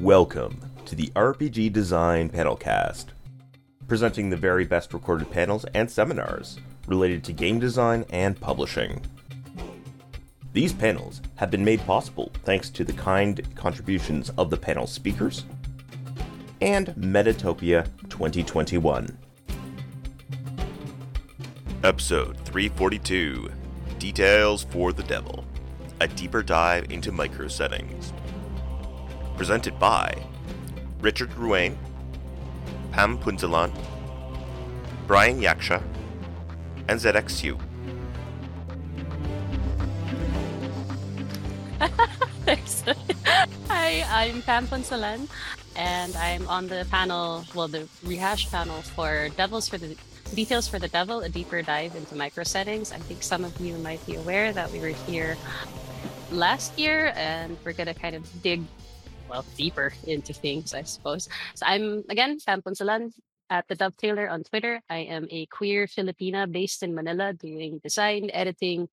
Welcome to the RPG Design Panelcast, presenting the very best recorded panels and seminars related to game design and publishing. These panels have been made possible thanks to the kind contributions of the panel speakers and Metatopia 2021. Episode 342 Details for the Devil A Deeper Dive into Micro Settings. Presented by Richard Ruane, Pam Punzalan, Brian Yaksha, and ZXU. Hi, I'm Pam Punzalan, and I'm on the panel, well, the rehash panel for Devils for the Details for the Devil, a deeper dive into micro settings. I think some of you might be aware that we were here last year, and we're gonna kind of dig well deeper into things, I suppose. So I'm again Pam Punzalan at the Dovetailer on Twitter. I am a queer Filipina based in Manila, doing design, editing,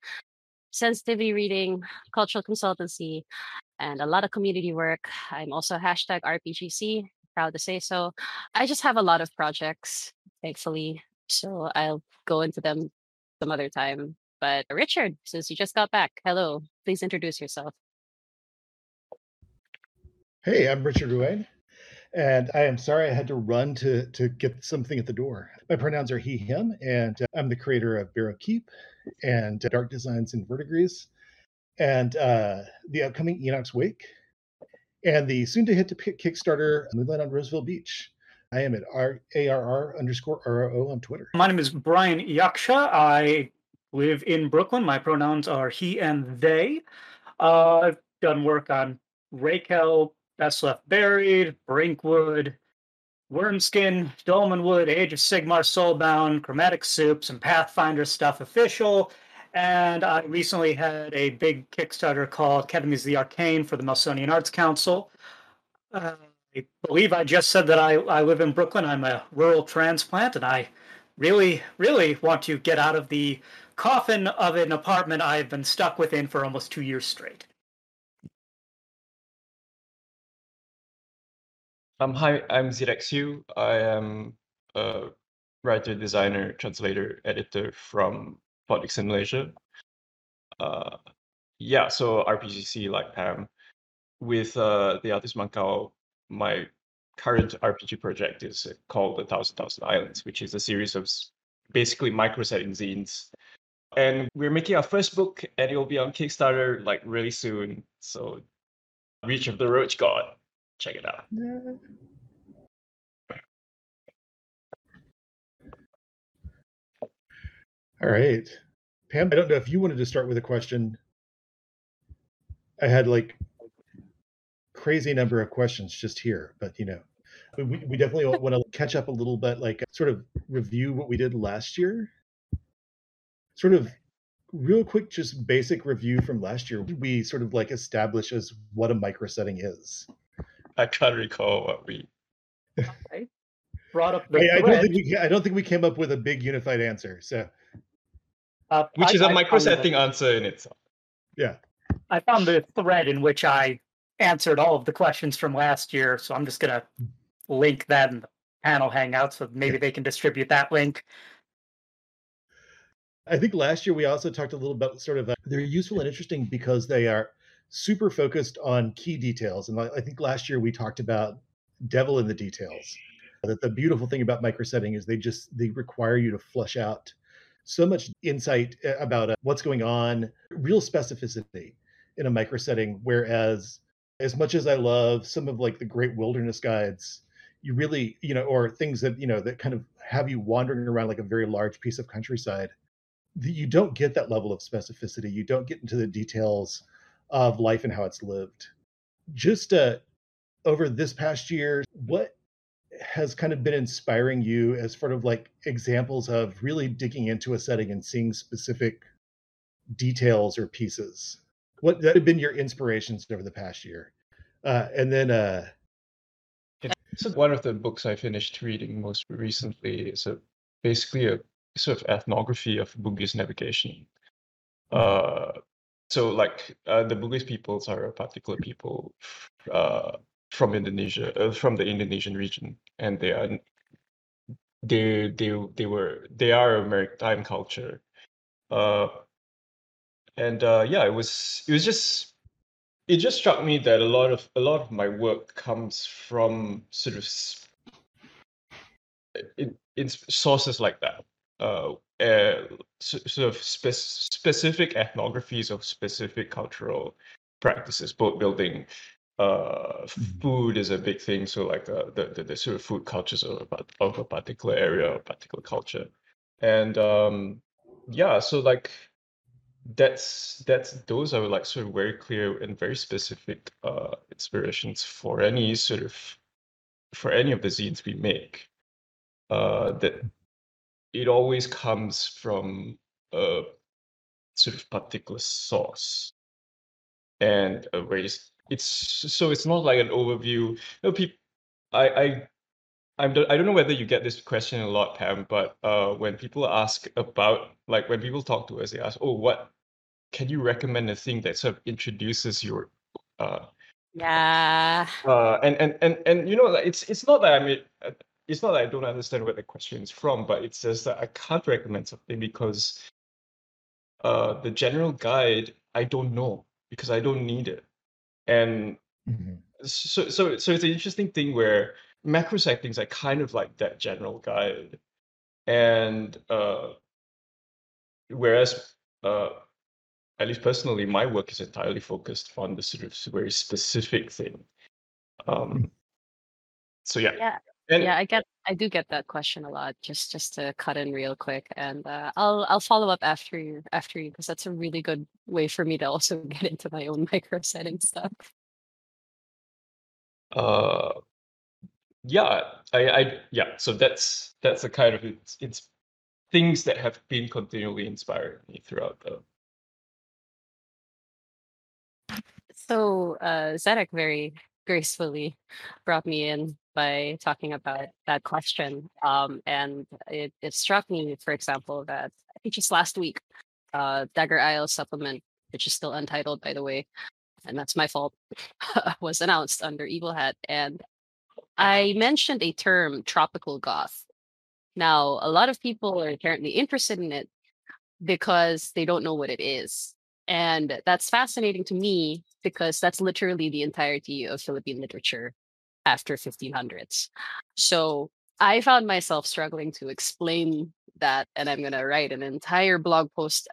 sensitivity reading, cultural consultancy, and a lot of community work. I'm also hashtag RPGC, proud to say so. I just have a lot of projects, thankfully. So I'll go into them some other time. But Richard, since you just got back, hello. Please introduce yourself. Hey, I'm Richard Ruane, and I am sorry I had to run to to get something at the door. My pronouns are he, him, and uh, I'm the creator of Barrow Keep and Dark Designs and Verdigris, and uh, the upcoming Enoch's Wake, and the soon to hit to Kickstarter Moonlight on Roseville Beach. I am at R A R R underscore R O O on Twitter. My name is Brian Yaksha. I live in Brooklyn. My pronouns are he and they. Uh, I've done work on Raquel, Best Left Buried, Brinkwood, Wormskin, Dolmenwood, Age of Sigmar, Soulbound, Chromatic Soup, some Pathfinder stuff official. And I recently had a big Kickstarter called Academies of the Arcane for the Melsonian Arts Council. Uh, I believe I just said that I, I live in Brooklyn. I'm a rural transplant, and I really, really want to get out of the coffin of an apartment I've been stuck within for almost two years straight. Um, hi, I'm ZXU. I am a writer, designer, translator, editor from Politics in Malaysia. Uh, yeah, so RPGC like Pam. With uh, the Artist Mun Kao, my current RPG project is called The Thousand Thousand Islands, which is a series of basically micro setting zines. And we're making our first book, and it will be on Kickstarter like really soon. So, Reach of the Roach God, check it out. All right, Pam. I don't know if you wanted to start with a question. I had like crazy number of questions just here, but you know, we, we definitely want to catch up a little bit, like sort of review what we did last year. Sort of real quick, just basic review from last year. We sort of like establish as what a micro setting is. I can't recall what we. Brought up the I, I don't think we I don't think we came up with a big unified answer. So uh, Which I- is a micro found the- setting answer in itself. yeah, I found the thread in which I answered all of the questions from last year, so I'm just gonna link that in the panel hangout, so maybe they can distribute that link. I think last year we also talked a little about sort of uh, they're useful and interesting because they are super focused on key details. And I think last year we talked about devil in the details. That the beautiful thing about microsetting is they just they require you to flush out so much insight uh, about uh, what's going on, real specificity in a microsetting. Whereas, as much as I love some of like the great wilderness guides, you really you know, or things that you know that kind of have you wandering around like a very large piece of countryside you don't get that level of specificity. You don't get into the details of life and how it's lived. Just uh, over this past year, what has kind of been inspiring you as sort of like examples of really digging into a setting and seeing specific details or pieces? What that have been your inspirations over the past year? Uh, and then, uh, So one of the books I finished reading most recently is a basically a sort of ethnography of Bugis navigation. Uh, so like uh, the Bugis peoples are a particular people uh, from Indonesia, uh, from the Indonesian region, and they are they they they were they are a maritime culture, uh, and uh, yeah, it was it was just it just struck me that a lot of a lot of my work comes from sort of in, in sources like that, uh, uh, sort of spe- specific ethnographies of specific cultural practices, boat building, uh, Mhm. food is a big thing. So like uh, the, the the sort of food cultures of a, of a particular area or particular culture, and um, yeah, so like that's that's those are like sort of very clear and very specific uh, inspirations for any sort of for any of the zines we make. Uh, that it always comes from a sort of particular source and a very s- it's so it's not like an overview you know people i i I'm, I don't know whether you get this question a lot, Pam, but uh, when people ask about, like, when people talk to us, they ask, "Oh, what can you recommend a thing that sort of introduces your uh, Yeah. uh, and and and and you know, like, it's it's not that I mean, it's not that I don't understand where the question is from, but it says that I can't recommend something because uh, the general guide I don't know because I don't need it, and Mhm. so so so it's an interesting thing where macro settings are kind of like that general guide, and uh, whereas uh, at least personally, my work is entirely focused on the sort of very specific thing. Um, so yeah, Yeah. And Yeah, I get I do get that question a lot. Just just to cut in real quick, and uh, I'll I'll follow up after you after you because that's a really good way for me to also get into my own micro setting stuff. uh, yeah, I, I yeah. So that's that's the kind of it's, it's things that have been continually inspiring me throughout the So uh, Zedeck very gracefully brought me in by talking about that question, um, and it, it struck me, for example, that I think just last week, uh, Dagger Isle supplement, which is still untitled, by the way, and that's my fault, was announced under Evil Hat, and I mentioned a term, tropical goth. Now, a lot of people are apparently interested in it because they don't know what it is. And that's fascinating to me because that's literally the entirety of Philippine literature after 1500s. So I found myself struggling to explain that, and I'm going to write an entire blog post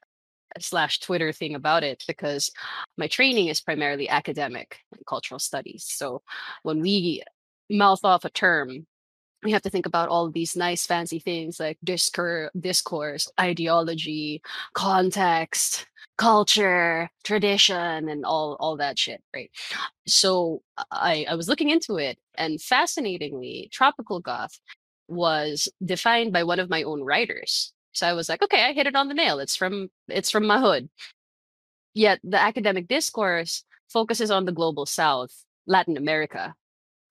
slash Twitter thing about it because my training is primarily academic and cultural studies. So when we mouth off a term, we have to think about all these nice fancy things like discourse, discourse, ideology, context, culture, tradition, and all all that shit, right? So I I was looking into it, and fascinatingly, tropical goth was defined by one of my own writers. So I was like, okay, I hit it on the nail. It's from it's from my hood. Yet the academic discourse focuses on the global south, Latin America.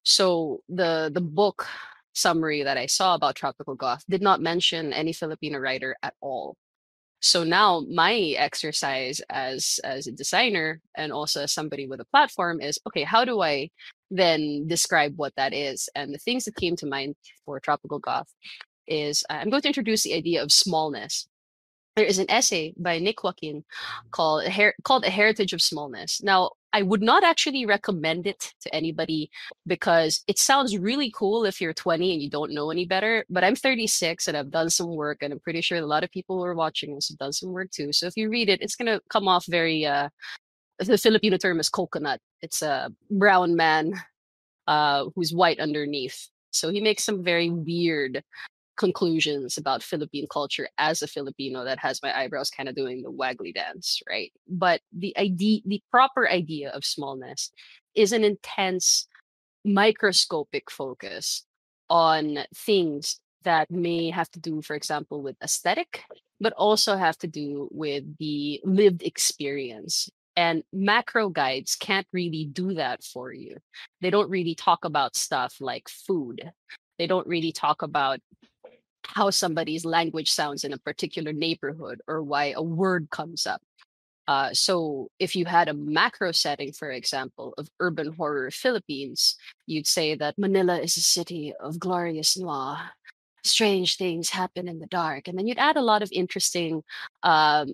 So the the book summary that I saw about tropical goth did not mention any Filipino writer at all. So now my exercise as as a designer and also as somebody with a platform is okay, how do I then describe what that is? And the things that came to mind for tropical goth is uh, I'm going to introduce the idea of smallness. There is an essay by Nick Joaquin called called A Heritage of Smallness. Now, I would not actually recommend it to anybody because it sounds really cool if you're 20 and you don't know any better. But I'm 36 and I've done some work, and I'm pretty sure a lot of people who are watching this have done some work too. So if you read it, it's gonna come off very uh the Filipino term is coconut. It's a brown man uh who's white underneath. So he makes some very weird conclusions about Philippine culture as a Filipino that has my eyebrows kind of doing the waggly dance, right? But the idea, the proper idea of smallness is an intense microscopic focus on things that may have to do, for example, with aesthetic, but also have to do with the lived experience. And macro guides can't really do that for you. They don't really talk about stuff like food. They don't really talk about how somebody's language sounds in a particular neighborhood or why a word comes up. Uh, so if you had a macro setting, for example, of urban horror Philippines, you'd say that Manila is a city of glorious law. Strange things happen in the dark. And then you'd add a lot of interesting um,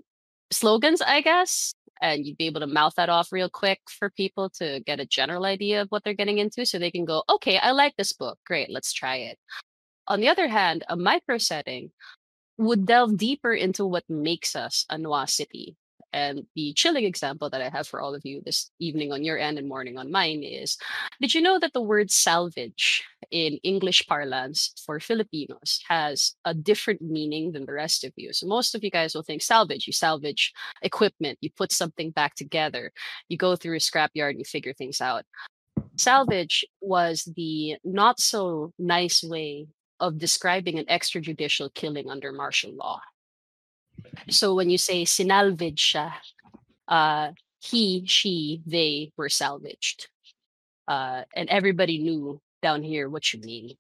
slogans, I guess, and you'd be able to mouth that off real quick for people to get a general idea of what they're getting into so they can go, okay, I like this book. Great, let's try it. On the other hand, a micro setting would delve deeper into what makes us a noir city. And the chilling example that I have for all of you this evening on your end and morning on mine is Did you know that the word salvage in English parlance for Filipinos has a different meaning than the rest of you? So most of you guys will think salvage, you salvage equipment, you put something back together, you go through a scrapyard and you figure things out. Salvage was the not so nice way of describing an extrajudicial killing under martial law. So when you say sinalvage siya, uh, he, she, they were salvaged. Uh, and everybody knew down here what you mean.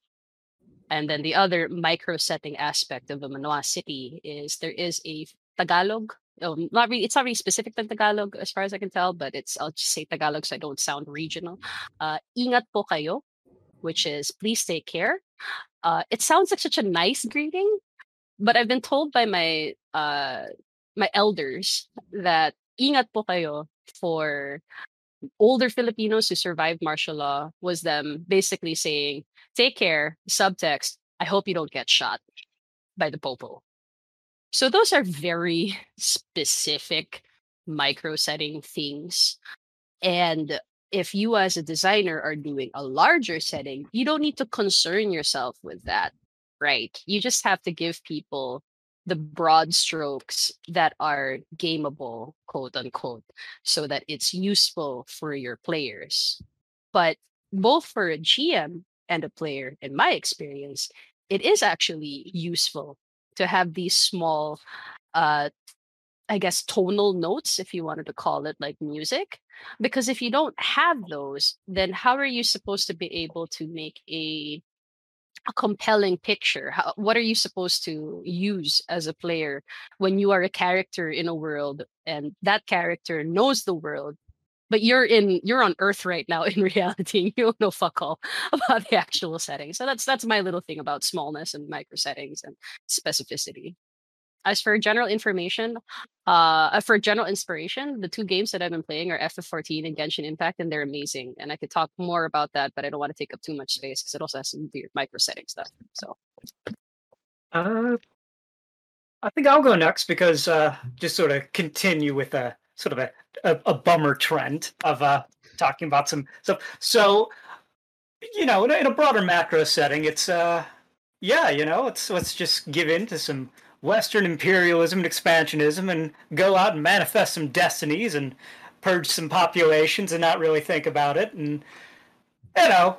And then the other micro setting aspect of a Manoa city is there is a Tagalog. Oh, not really, it's not really specific to Tagalog as far as I can tell, but it's I'll just say Tagalog so I don't sound regional. Uh, ingat po kayo, which is please take care. Uh, it sounds like such a nice greeting, but I've been told by my uh my elders that ingat po kayo for older Filipinos who survived martial law was them basically saying, take care, subtext, I hope you don't get shot by the popo. So those are very specific micro setting things. And if you as a designer are doing a larger setting, you don't need to concern yourself with that, right? You just have to give people the broad strokes that are gameable, quote unquote, so that it's useful for your players. But both for a GM and a player, in my experience, it is actually useful to have these small uh, I guess, tonal notes, if you wanted to call it like music. Because if you don't have those, then how are you supposed to be able to make a a compelling picture how, what are you supposed to use as a player when you are a character in a world and that character knows the world but you're in you're on earth right now in reality you don't know fuck all about the actual setting so that's that's my little thing about smallness and micro settings and specificity as for general information, uh, for general inspiration, the two games that I've been playing are FF14 and Genshin Impact, and they're amazing. And I could talk more about that, but I don't want to take up too much space because it also has some weird micro setting stuff. So, uh, I think I'll go next because uh, just sort of continue with a sort of a, a, a bummer trend of uh, talking about some stuff. So, you know, in a, in a broader macro setting, it's uh, yeah, you know, it's let's just give in to some Western imperialism and expansionism and go out and manifest some destinies and purge some populations and not really think about it. And, you know,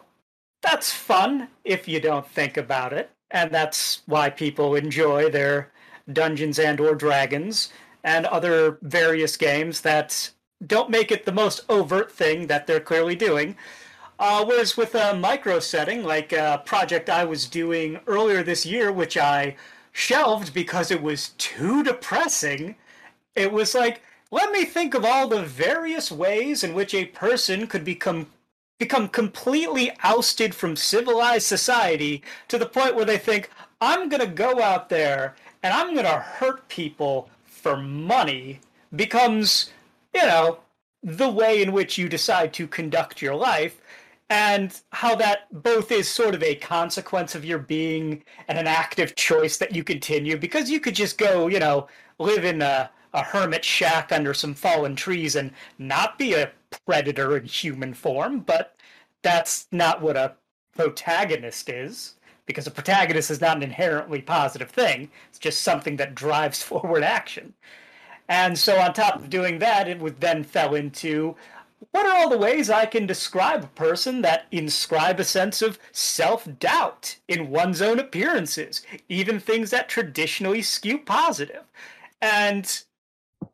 that's fun if you don't think about it. And that's why people enjoy their Dungeons and or Dragons and other various games that don't make it the most overt thing that they're clearly doing. Uh, whereas with a micro setting, like a project I was doing earlier this year, which I shelved because it was too depressing. It was like, let me think of all the various ways in which a person could become become completely ousted from civilized society to the point where they think, I'm going to go out there and I'm going to hurt people for money becomes, you know, the way in which you decide to conduct your life and how that both is sort of a consequence of your being and an active choice that you continue because you could just go, you know, live in a, a hermit shack under some fallen trees and not be a predator in human form, but that's not what a protagonist is because a protagonist is not an inherently positive thing. It's just something that drives forward action. And so, on top of doing that, it would then fell into what are all the ways I can describe a person that inscribe a sense of self doubt in one's own appearances, even things that traditionally skew positive, and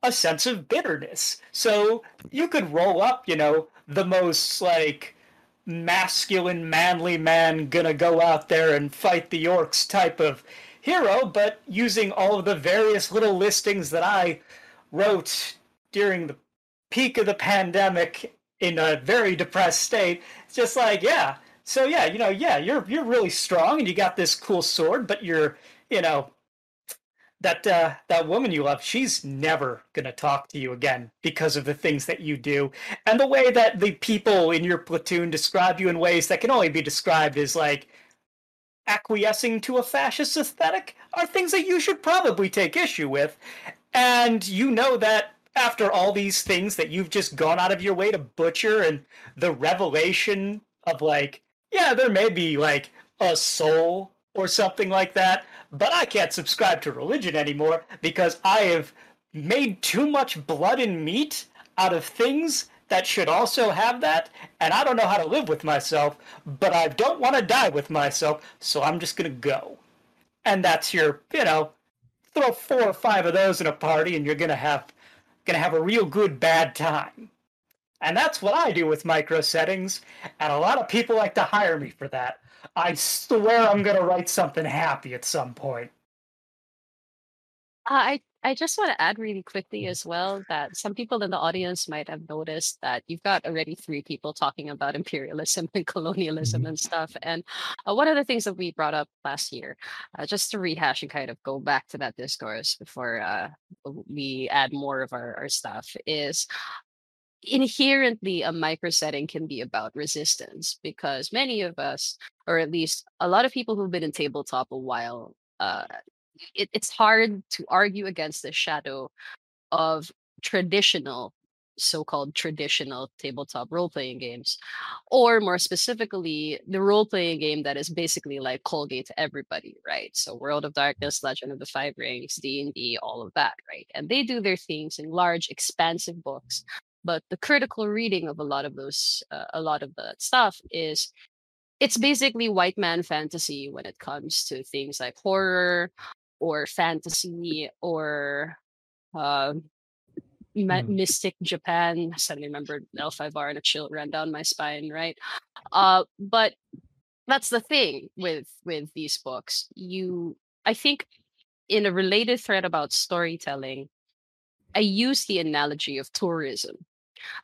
a sense of bitterness? So you could roll up, you know, the most like masculine, manly man gonna go out there and fight the orcs type of hero, but using all of the various little listings that I wrote during the peak of the pandemic in a very depressed state. It's just like, yeah. So yeah, you know, yeah, you're you're really strong and you got this cool sword, but you're, you know, that uh, that woman you love, she's never gonna talk to you again because of the things that you do, and the way that the people in your platoon describe you in ways that can only be described as like acquiescing to a fascist aesthetic are things that you should probably take issue with, and you know that after all these things that you've just gone out of your way to butcher and the revelation of like yeah there may be like a soul or something like that but i can't subscribe to religion anymore because i have made too much blood and meat out of things that should also have that and i don't know how to live with myself but i don't want to die with myself so i'm just going to go. And that's your you know throw four or five of those in a party and you're going to have going to have a real good bad time. And that's what I do with micro settings, and a lot of people like to hire me for that. I swear I'm going to write something happy at some point. I I just want to add really quickly as well that some people in the audience might have noticed that you've got already three people talking about imperialism and colonialism Mhm. and stuff. And uh, one of the things that we brought up last year, uh, just to rehash and kind of go back to that discourse before uh, we add more of our, our stuff, is inherently a micro setting can be about resistance because many of us, or at least a lot of people who've been in tabletop a while, uh, it, it's hard to argue against the shadow of traditional so-called traditional tabletop role-playing games or more specifically the role-playing game that is basically like colgate to everybody right? So world of darkness legend of the five rings d&d all of that right? And they do their things in large expansive books but the critical reading of a lot of those uh, a lot of the stuff is it's basically white man fantasy when it comes to things like horror or fantasy or uh, Mhm. mystic Japan. Suddenly remembered L5R and a chill ran down my spine, right? Uh, but that's the thing with with these books. You, I think, in a related thread about storytelling, I use the analogy of tourism.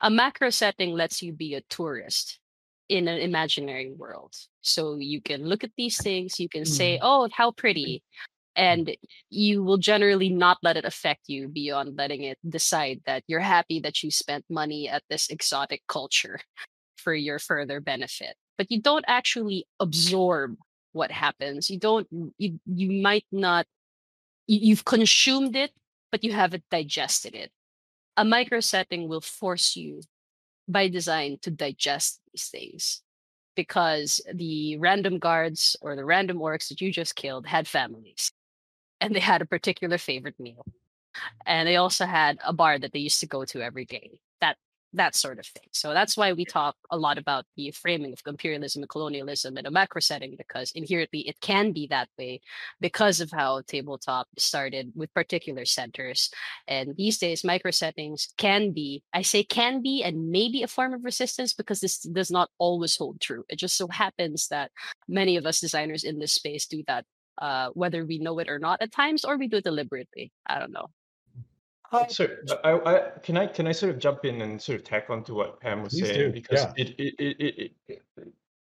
A macro setting lets you be a tourist in an imaginary world. So you can look at these things, you can say, oh, how pretty. And you will generally not let it affect you beyond letting it decide that you're happy that you spent money at this exotic culture for your further benefit. But you don't actually absorb what happens. You don't, you, you might not, you, you've consumed it, but you haven't digested it. A micro setting will force you by design to digest these things because the random guards or the random orcs that you just killed had families and they had a particular favorite meal. And they also had a bar that they used to go to every day that that sort of thing. So that's why we talk a lot about the framing of imperialism and colonialism in a macro setting because inherently it can be that way because of how tabletop started with particular centers. And these days micro settings can be i say can be and maybe a form of resistance because this does not always hold true. It just so happens that many of us designers in this space do that uh, whether we know it or not at times or we do it deliberately i don't know Uh, So I, I can I can I sort of jump in and sort of tack on to what Pam was Please saying do, because yeah. it, it, it, it, it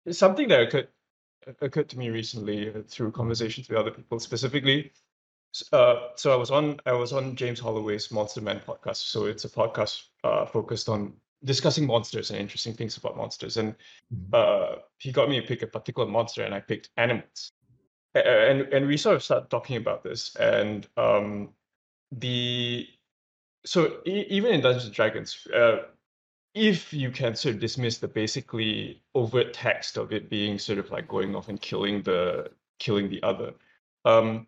it's something that occurred occurred to me recently uh, through conversations with other people specifically. Uh, so I was on I was on James Holloway's Monster Man podcast. So it's a podcast uh, focused on discussing monsters and interesting things about monsters. And Mhm. uh, he got me to pick a particular monster, and I picked animals. And and we sort of start talking about this, and um, the so e- even in Dungeons and Dragons, uh, if you can sort of dismiss the basically overt text of it being sort of like going off and killing the killing the other, um,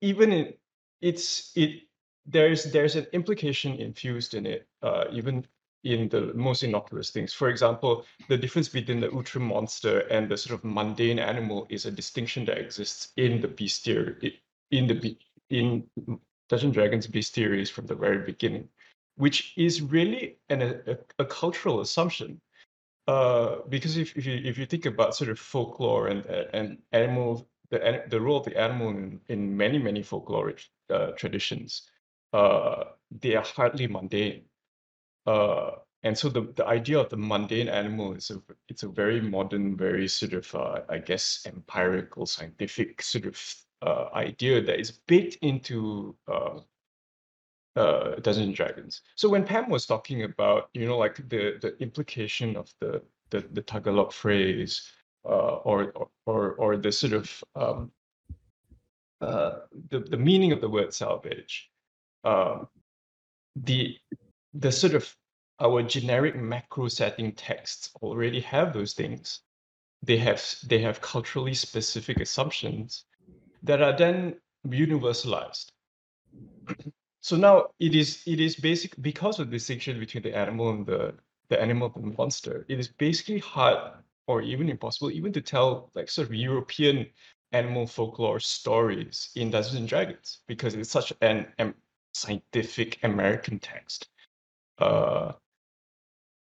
even in it's it there's there's an implication infused in it, uh, even in the most innocuous things. For example, the difference between the ultra monster and the sort of mundane animal is a distinction that exists in the bestiary in the in Dungeons Dragons bestiaries from the very beginning, which is really an, a, a cultural assumption. Uh, because if, if you if you think about sort of folklore and and animal the the role of the animal in, in many many folkloric uh, traditions, uh, they are hardly mundane. Uh, and so the, the idea of the mundane animal is a it's a very modern, very sort of uh, I guess empirical, scientific sort of uh, idea that is baked into uh, uh, Dungeons and Dragons. So when Pam was talking about you know like the the implication of the the, the Tagalog phrase uh, or, or or the sort of um, uh, the the meaning of the word salvage, um, the the sort of our generic macro setting texts already have those things. They have they have culturally specific assumptions that are then universalized. so now it is it is basic because of the distinction between the animal and the the animal and the monster. It is basically hard or even impossible even to tell like sort of European animal folklore stories in Dungeons and Dragons because it's such an, an scientific American text. Uh,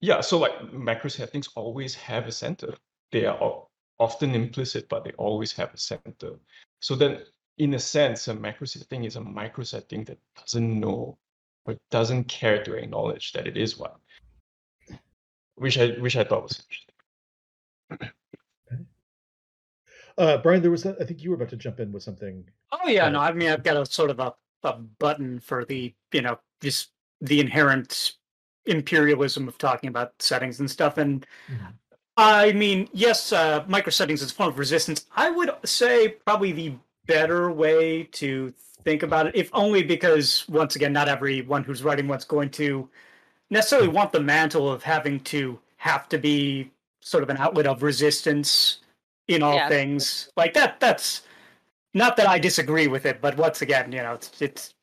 yeah, so like macro settings always have a center. They are often implicit, but they always have a center. So then, in a sense, a macro setting is a micro setting that doesn't know or doesn't care to acknowledge that it is one. Which I which I thought was interesting. Uh, Brian, there was a, I think you were about to jump in with something. Oh yeah, no, I mean I've got a sort of a, a button for the you know just the inherent imperialism of talking about settings and stuff. And mm-hmm. I mean, yes, uh, micro settings is a form of resistance. I would say probably the better way to think about it, if only because once again, not everyone who's writing what's going to necessarily mm-hmm. want the mantle of having to have to be sort of an outlet of resistance in all yeah. things like that. That's not that I disagree with it, but once again, you know, it's, it's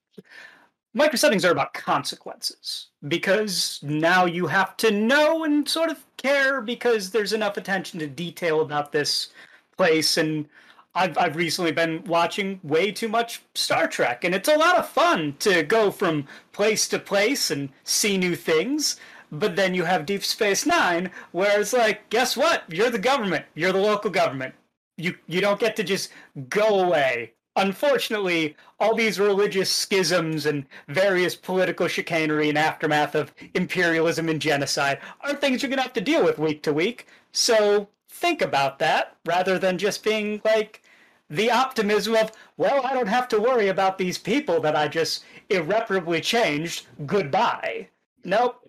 micro settings are about consequences because now you have to know and sort of care because there's enough attention to detail about this place and I've I've recently been watching way too much Star Trek and it's a lot of fun to go from place to place and see new things but then you have Deep Space 9 where it's like guess what? You're the government. You're the local government. You you don't get to just go away unfortunately, all these religious schisms and various political chicanery and aftermath of imperialism and genocide are things you're going to have to deal with week to week. So think about that rather than just being like the optimism of, well, I don't have to worry about these people that I just irreparably changed. Goodbye. Nope.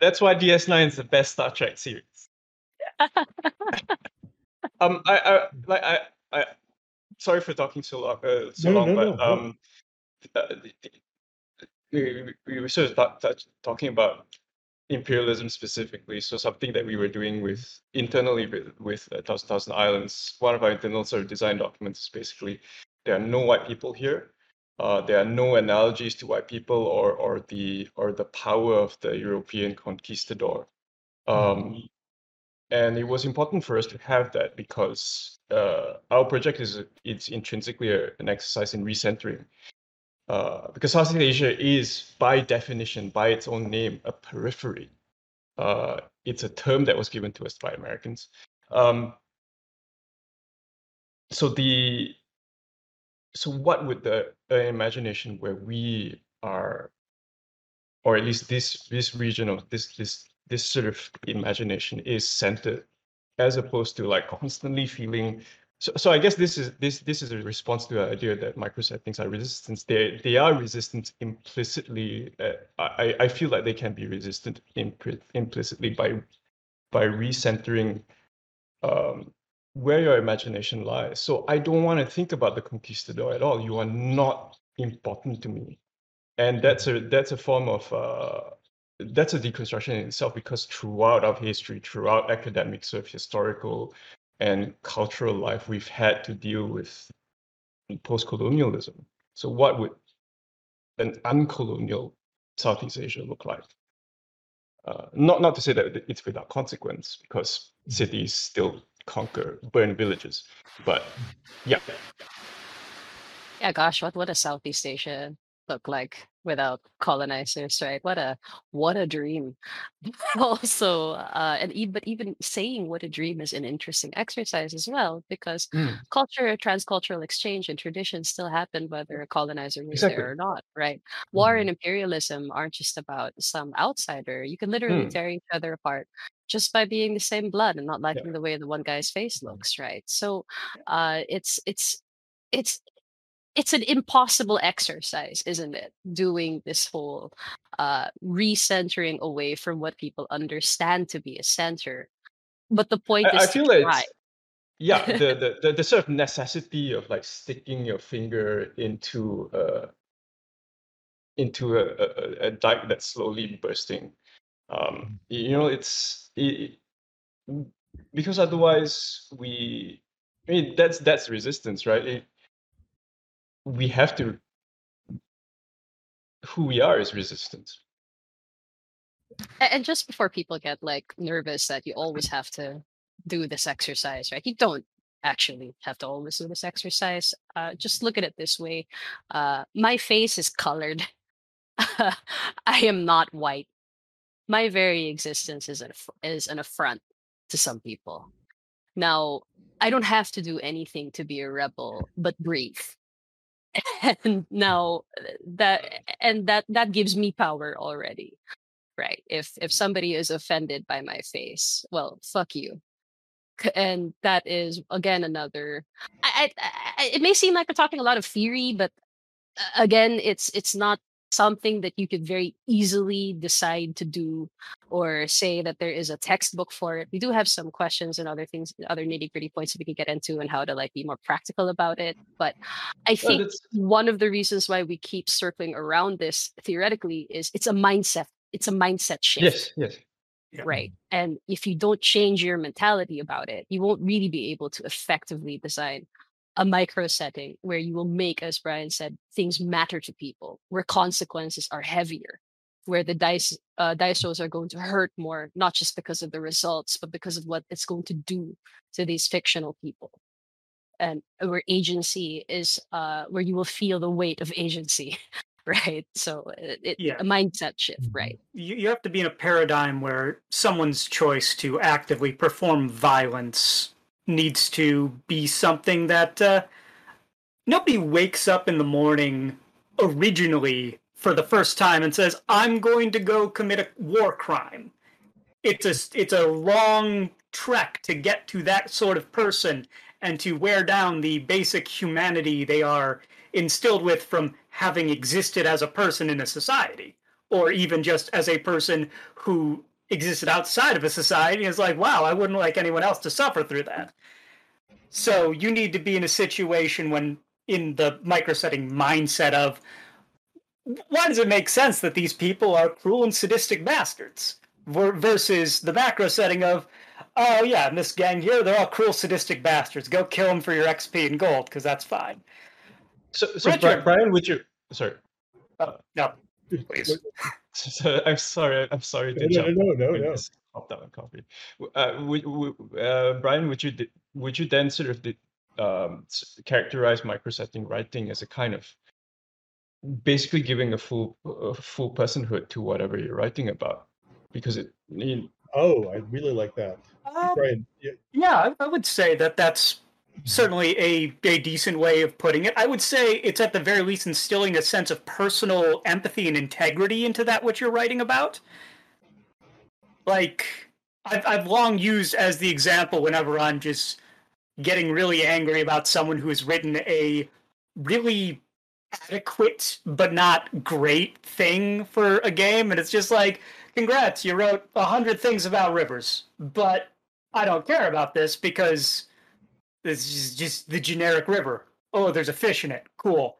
That's why DS9 is the best Star Trek series. um, I, I like I, I sorry for talking so long, uh, so no, long, no, but no, um, uh, we, we were sort of touch, talking about imperialism specifically. So something that we were doing with internally with, with uh, Thousand Thousand Islands. One of our internal sort of design documents is basically there are no white people here. Uh, there are no analogies to white people or or the or the power of the European conquistador. Um, mm-hmm. And it was important for us to have that because uh, our project is it's intrinsically a, an exercise in recentering. Uh, because Southeast Asia is, by definition, by its own name, a periphery. Uh, it's a term that was given to us by Americans. Um, so the so what would the uh, imagination where we are, or at least this this region of this this this sort of imagination is centered as opposed to like constantly feeling so, so I guess this is this this is a response to the idea that microsettings are resistant. They they are resistant implicitly. Uh, I I feel like they can be resistant impl- implicitly by by recentering um, where your imagination lies. So I don't want to think about the conquistador at all. You are not important to me, and that's a that's a form of uh, that's a deconstruction in itself because throughout our history, throughout academic sort of historical and cultural life, we've had to deal with post-colonialism. So what would an uncolonial Southeast Asia look like? Uh, not not to say that it's without consequence, because cities still conquer, burn villages, but yeah. Yeah, gosh, what would a Southeast Asia look like? without colonizers, right? What a what a dream. also, uh, and even but even saying what a dream is an interesting exercise as well, because Mm, culture, transcultural exchange, and traditions still happen whether a colonizer was exactly. there or not, right? War Mhm. and imperialism aren't just about some outsider. You can literally Mm, tear each other apart just by being the same blood and not yeah. liking the way the one guy's face looks, right? So, uh, it's it's it's it's an impossible exercise, isn't it? Doing this whole uh recentering away from what people understand to be a center. But the point I, I is to feel try. yeah the, the the the sort of necessity of like sticking your finger into uh into a, a, a- dike that's slowly bursting. Um, you know, it's it, it- because otherwise we. I mean, that's that's resistance, right? It, we have to. Who we are is resistance. And just before people get like nervous that you always have to do this exercise, right? You don't actually have to always do this exercise. Uh, just look at it this way. Uh, my face is colored. I am not white. My very existence is an is an affront to some people. Now, I don't have to do anything to be a rebel, but breathe. And now uh, that and that that gives me power already right? If if somebody is offended by my face well fuck you. And that is again another I, I, I it may seem like we're talking a lot of theory but uh, again it's it's not something that you could very easily decide to do or say that there is a textbook for it. We do have some questions and other things other nitty gritty points that we can get into and how to like be more practical about it. But i think that's one of the reasons why we keep circling around this theoretically is it's a mindset it's a mindset shift. Yes, yes. Yeah. right. And if you don't change your mentality about it you won't really be able to effectively design a micro setting where you will make as brian said things matter to people where consequences are heavier where the dice uh, dice rolls are going to hurt more not just because of the results but because of what it's going to do to these fictional people and where agency is uh where you will feel the weight of agency right so it, Yeah. a mindset shift Mhm. right you, you have to be in a paradigm where someone's choice to actively perform violence needs to be something that uh, nobody wakes up in the morning originally for the first time and says i'm going to go commit a war crime. It's a it's a long trek to get to that sort of person and to wear down the basic humanity they are instilled with from having existed as a person in a society or even just as a person who existed outside of a society is like wow i wouldn't like anyone else to suffer through that so you need to be in a situation when in the micro setting mindset of why does it make sense that these people are cruel and sadistic bastards versus the macro setting of oh yeah this gang here they're all cruel sadistic bastards go kill them for your xp and gold because that's fine So, so Richard. Brian, would you? Sorry. oh, no please So, I'm sorry. I'm sorry to No, jump. no, no, I no. just hopped out of coffee. Uh, would, would, uh, Brian, would you would you then sort of di- um, characterize microsetting writing as a kind of basically giving a full a full personhood to whatever you're writing about? Because it, you, Oh, I really like that. Um, Brian, yeah, Yeah, I, I would say that that's certainly a, a decent way of putting it. I would say it's at the very least instilling a sense of personal empathy and integrity into that what you're writing about. Like I've I've long used as the example whenever I'm just getting really angry about someone who has written a really adequate but not great thing for a game, and it's just like, congrats, you wrote a hundred things about rivers, but I don't care about this because this is just the generic river. Oh, there's a fish in it. Cool.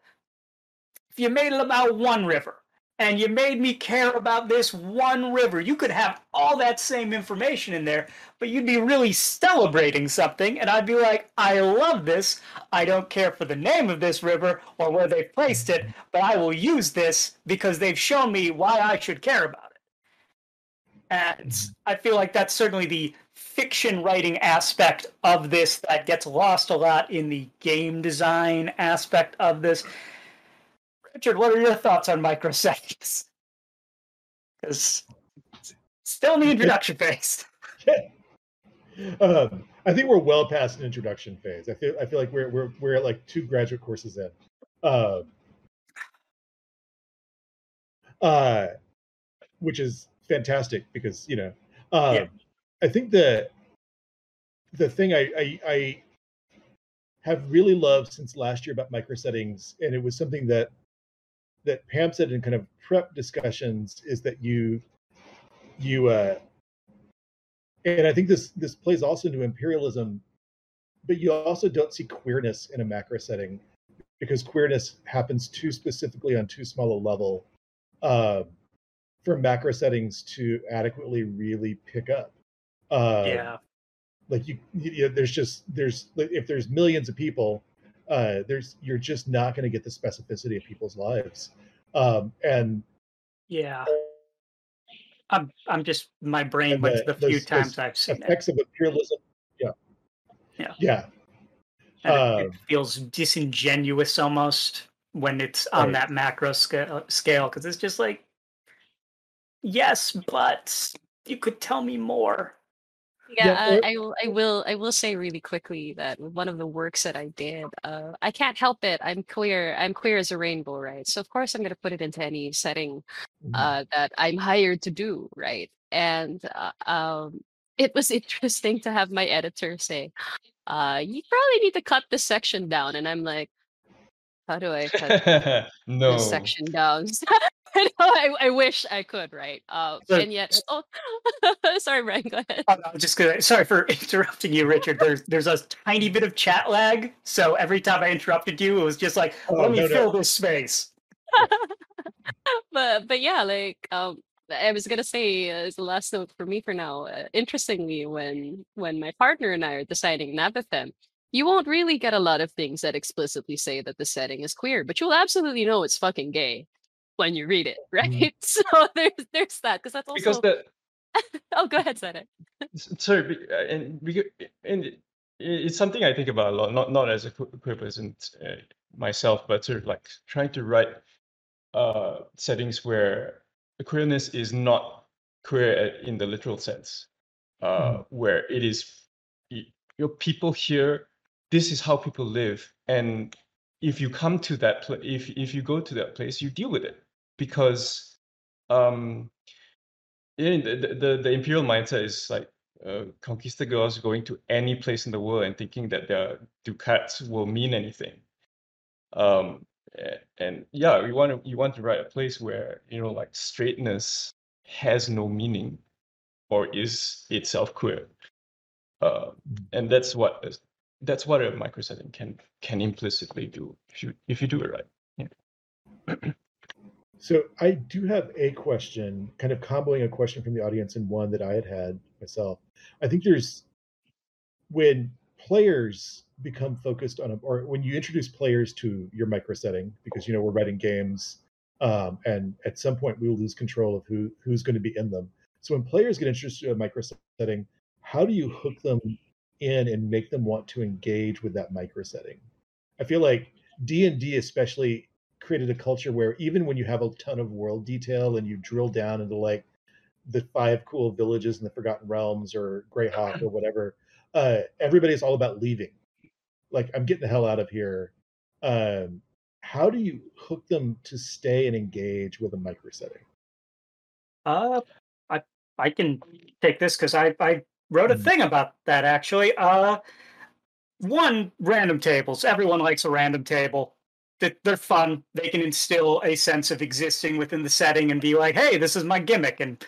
If you made it about one river and you made me care about this one river, you could have all that same information in there, but you'd be really celebrating something. And I'd be like, I love this. I don't care for the name of this river or where they placed it, but I will use this because they've shown me why I should care about it. And I feel like that's certainly the fiction writing aspect of this that gets lost a lot in the game design aspect of this. Richard, what are your thoughts on micro settings? Because still in the introduction phase. um, I think we're well past an introduction phase. I feel I feel like we're we're we're at like two graduate courses in. Uh, uh, which is fantastic because you know um, Yeah. I think the the thing I, I I have really loved since last year about micro settings, and it was something that that Pam said in kind of prep discussions, is that you you uh, and I think this this plays also into imperialism, but you also don't see queerness in a macro setting because queerness happens too specifically on too small a level uh, for macro settings to adequately really pick up. Uh, yeah. like you, you there's just there's if there's millions of people uh there's you're just not going to get the specificity of people's lives um and Yeah. I'm I'm just my brain went the- the few those- times those I've seen it. effects of imperialism yeah Yeah. yeah it- it um, feels disingenuous almost when it's on Right. that macro scale scale because it's just like yes but you could tell me more Yeah, Yeah, I, I will. I will. I will say really quickly that one of the works that I did, uh, I can't help it. I'm queer. I'm queer as a rainbow, right? So of course I'm going to put it into any setting mhm. uh, that I'm hired to do, right? And uh, um, it was interesting to have my editor say, uh, "You probably need to cut this section down," and I'm like, "How do I cut no. this section down?" I, know, I, I wish I could, right? Uh, So- and yet, oh, sorry, Brian, go ahead. Oh, no, I'm just gonna sorry for interrupting you richard there's there's a tiny bit of chat lag so every time i interrupted you it was just like Oh, let me no, no. fill this space but but yeah, like um, I was gonna say uh, as the last note for me for now. Uh, interestingly, when when my partner and I are deciding Nabithem, you won't really get a lot of things that explicitly say that the setting is queer, but you'll absolutely know it's fucking gay when you read it, right? So there's there's that because that's also because the oh go ahead, Senate. S- sorry uh, and because and it's something i think about a lot not not as a que- queer person uh, myself but sort of like trying to write uh settings where queerness is not queer in the literal sense uh where it is your people here this is how people live and if you come to that place if if you go to that place you deal with it because um yeah, the, the, the, imperial mindset is like uh, conquistadors going to any place in the world and thinking that their ducats will mean anything. Um, and yeah, you want to you want to write a place where you know like straightness has no meaning, or is itself queer. Uh, and that's what that's what a microsetting can can implicitly do if you if you do it right. So I do have a question, kind of comboing a question from the audience and one that I had had myself. I think there's when players become focused on a, or when you introduce players to your micro setting, because you know we're writing games, um, and at some point we will lose control of who who's going to be in them. So when players get introduced to a micro setting, how do you hook them in and make them want to engage with that micro setting? I feel like D and D especially created a culture where even when you have a ton of world detail and you drill down into like the five cool villages in the Forgotten Realms or Greyhawk or whatever, uh, everybody's all about leaving. Like I'm getting the hell out of here. Um, how do you hook them to stay and engage with a micro setting? uh i i can take this because i i wrote a Mhm. thing about that actually uh one random tables everyone likes a random table That they're fun. They can instill a sense of existing within the setting and be like hey this is my gimmick. And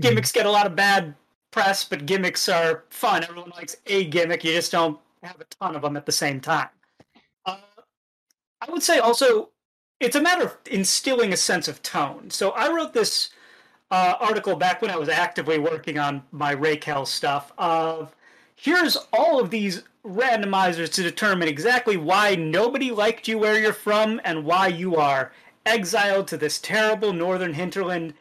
gimmicks get a lot of bad press but gimmicks are fun. Everyone likes a gimmick. You just don't have a ton of them at the same time. Uh, i would say also it's a matter of instilling a sense of tone. So i wrote this uh, article back when i was actively working on my raquel stuff of here's all of these randomizers to determine exactly why nobody liked you where you're from and why you are exiled to this terrible northern hinterland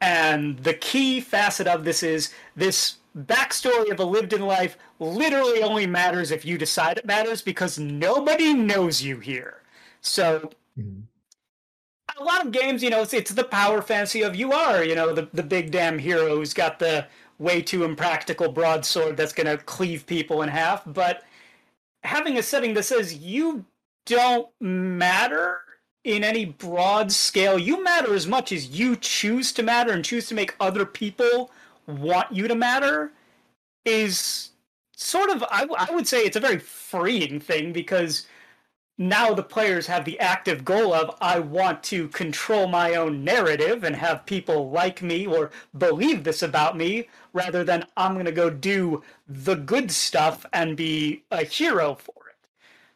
and the key facet of this is this backstory of a lived in life literally only matters if you decide it matters because nobody knows you here. So Mhm. a lot of games, you know, it's, it's the power fantasy of you are, you know, the, the big damn hero who's got the way too impractical broadsword that's going to cleave people in half. But having a setting that says you don't matter in any broad scale, you matter as much as you choose to matter and choose to make other people want you to matter is sort of, I, I would say it's a very freeing thing because now the players have the active goal of I want to control my own narrative and have people like me or believe this about me rather than I'm going to go do the good stuff and be a hero for it.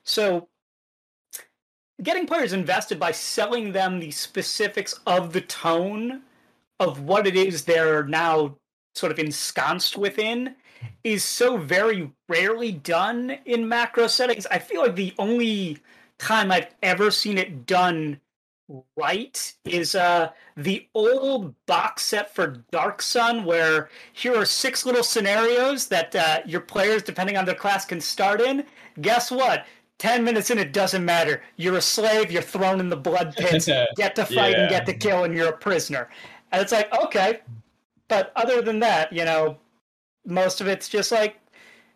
So getting players invested by selling them the specifics of the tone of what it is they're now sort of ensconced within is so very rarely done in macro settings. I feel like the only time I've ever seen it done right is uh the old box set for Dark Sun where here are six little scenarios that uh, your players depending on their class can start in. Guess what? 10 minutes in it doesn't matter. You're a slave, you're thrown in the blood pits, get to fight yeah. and get to kill and you're a prisoner. And it's like, okay. But other than that, you know, most of it's just like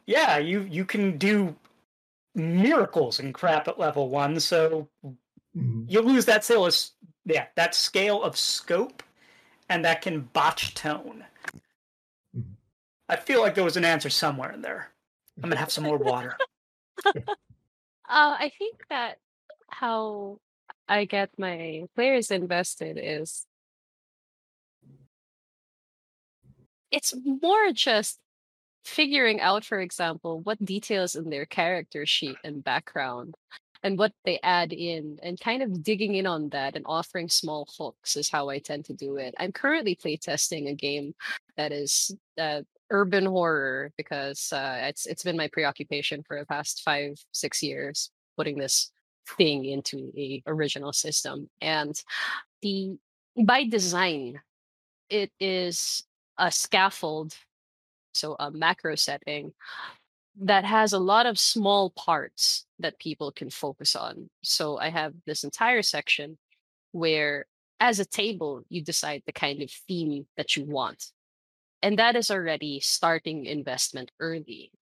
yeah, you you can do miracles and crap at level one. So. You lose that scale of yeah that scale of scope, and that can botch tone. Mm-hmm. I feel like there was an answer somewhere in there. I'm gonna have some more water. uh, I think that how I get my players invested is it's more just figuring out, for example, what details in their character sheet and background and what they add in and kind of digging in on that and offering small hooks is how I tend to do it. I'm currently playtesting a game that is uh, urban horror because uh, it's it's been my preoccupation for the past five six years putting this thing into a original system and the by design it is a scaffold so a macro setting that has a lot of small parts that people can focus on. So I have this entire section where, as a table, you decide the kind of theme that you want. And that is already starting investment early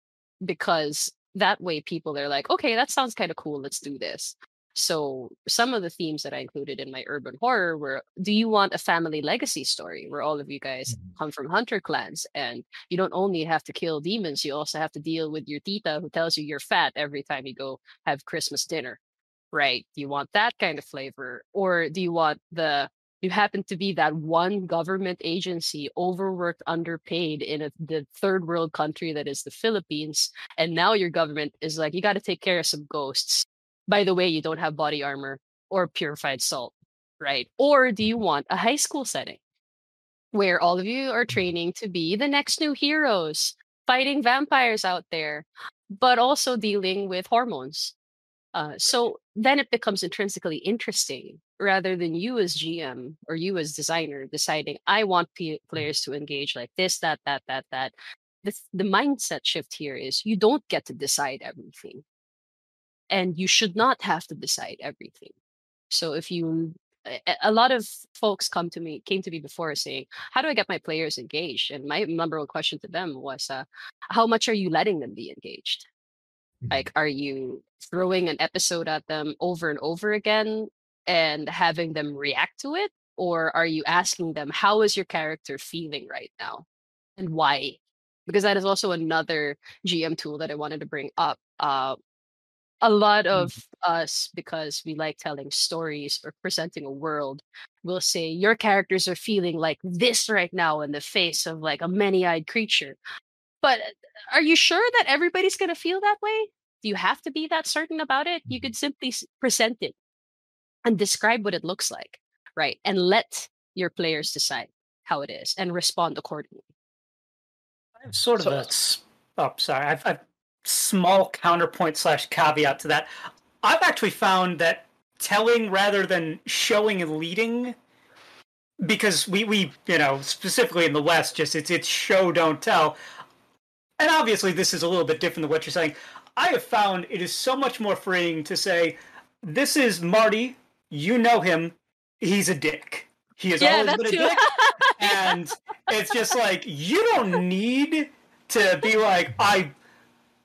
because that way people are like, okay, that sounds kind of cool. Let's do this. So some of the themes that I included in my urban horror were do you want a family legacy story where all of you guys mm-hmm. come from hunter clans and you don't only have to kill demons, you also have to deal with your tita who tells you you're fat every time you go have Christmas dinner. Right? Do you want that kind of flavor? Or do you want the you happen to be that one government agency overworked underpaid in a, the third world country that is the philippines and now your government is like you got to take care of some ghosts by the way, you don't have body armor or purified salt, right? Or do you mm-hmm. want a high school setting where all of you are mm-hmm. training to be the next new heroes, fighting vampires out there, but also dealing with hormones? Uh, so then it becomes intrinsically interesting rather than you as GM or you as designer deciding, I want p- mm-hmm. players to engage like this, that, that, that, that. The mindset shift here is you don't get to decide everything and you should not have to decide everything. So if you a lot of folks come to me came to me before saying how do i get my players engaged? And my number one question to them was uh, how much are you letting them be engaged? Mm-hmm. like are you throwing an episode at them over and over again and having them react to it? Or are you asking them how is your character feeling right now? And why? Because that is also another gm tool that i wanted to bring up uh, a lot of mm-hmm. us because we like telling stories or presenting a world will say your characters are feeling like this right now in the face of like a many-eyed creature but are you sure that everybody's going to feel that way do you have to be that certain about it you mm-hmm. could simply present it and describe what it looks like right and let your players decide how it is and respond accordingly i have sort of a oh sorry I've, I've small counterpoint slash caveat to that. I've actually found that telling rather than showing and leading because we we you know specifically in the west just it's it's show don't tell and obviously this is a little bit different than what you're saying i have found it is so much more freeing to say this is marty you know him he's a dick. He has Yeah, always been a too. dick, and it's just like you don't need to be like I,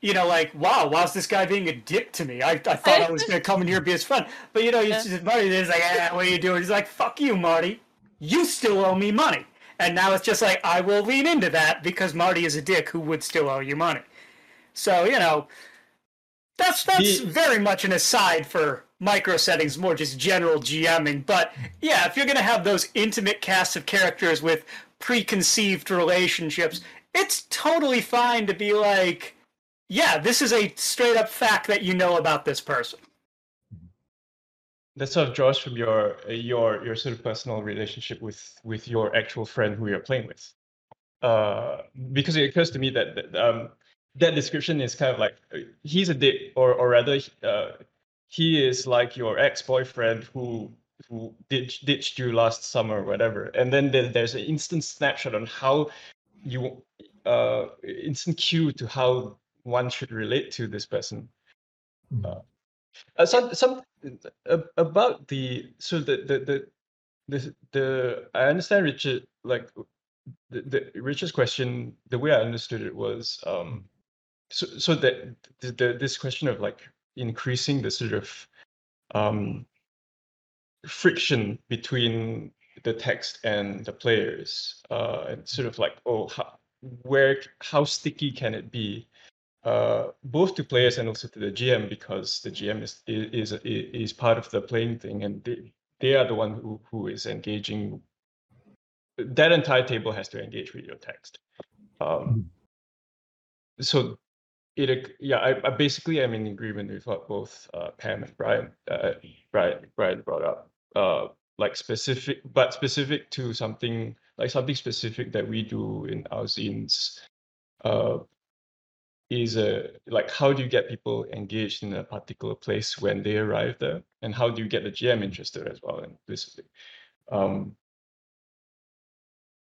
you know, like wow, why's this guy being a dick to me? I, I thought I was gonna come in here and be his friend, but you know, he's Yeah. just Marty is like, ah, what are you doing? He's like, fuck you, Marty. You still owe me money, and now it's just like I will lean into that because Marty is a dick who would still owe you money. So you know, that's that's The- very much an aside for micro settings, more just general GMing. But yeah, if you're gonna have those intimate casts of characters with preconceived relationships, it's totally fine to be like, yeah, this is a straight up fact that you know about this person. that sort of draws from your your your sort of personal relationship with with your actual friend who you're playing with uh because it occurs to me that, that um that description is kind of like he's a dick or or rather uh he is like your ex-boyfriend who who ditched, ditched you last summer or whatever and then there, there's an instant snapshot on how you uh instant cue to how one should relate to this person. Uh, some some uh, about the so the the the the, the I understand Richard like the, the Richard's question the way I understood it was um so so that the, the this question of like increasing the sort of um friction between the text and the players uh and sort of like oh how, where how sticky can it be uh, both to players and also to the GM because the GM is is is, is part of the playing thing and they, they are the one who, who is engaging. That entire table has to engage with your text. Um, so it yeah I, basically I basically am in agreement with what both uh, Pam and Brian uh, Brian Brian brought up. Uh, like specific, but specific to something like something specific that we do in our zines. Uh, is a like how do you get people engaged in a particular place when they arrive there? And how do you get the gm interested as well this um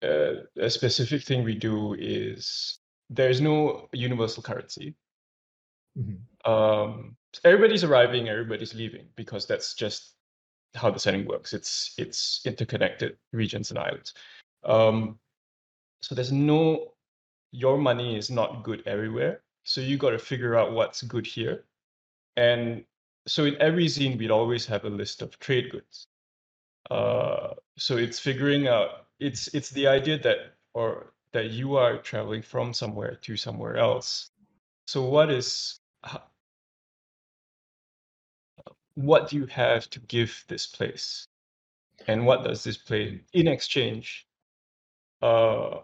uh, a specific thing we do is there's no universal currency. Mhm. um everybody's arriving everybody's leaving because that's just how the setting works. It's it's interconnected regions and islands. Um so there's no your money is not good everywhere so you got to figure out what's good here. And so in every zine we'd always have a list of trade goods. Uh so it's figuring out it's it's the idea that or that you are traveling from somewhere to somewhere else. So what is what do you have to give this place? And what does this place in exchange uh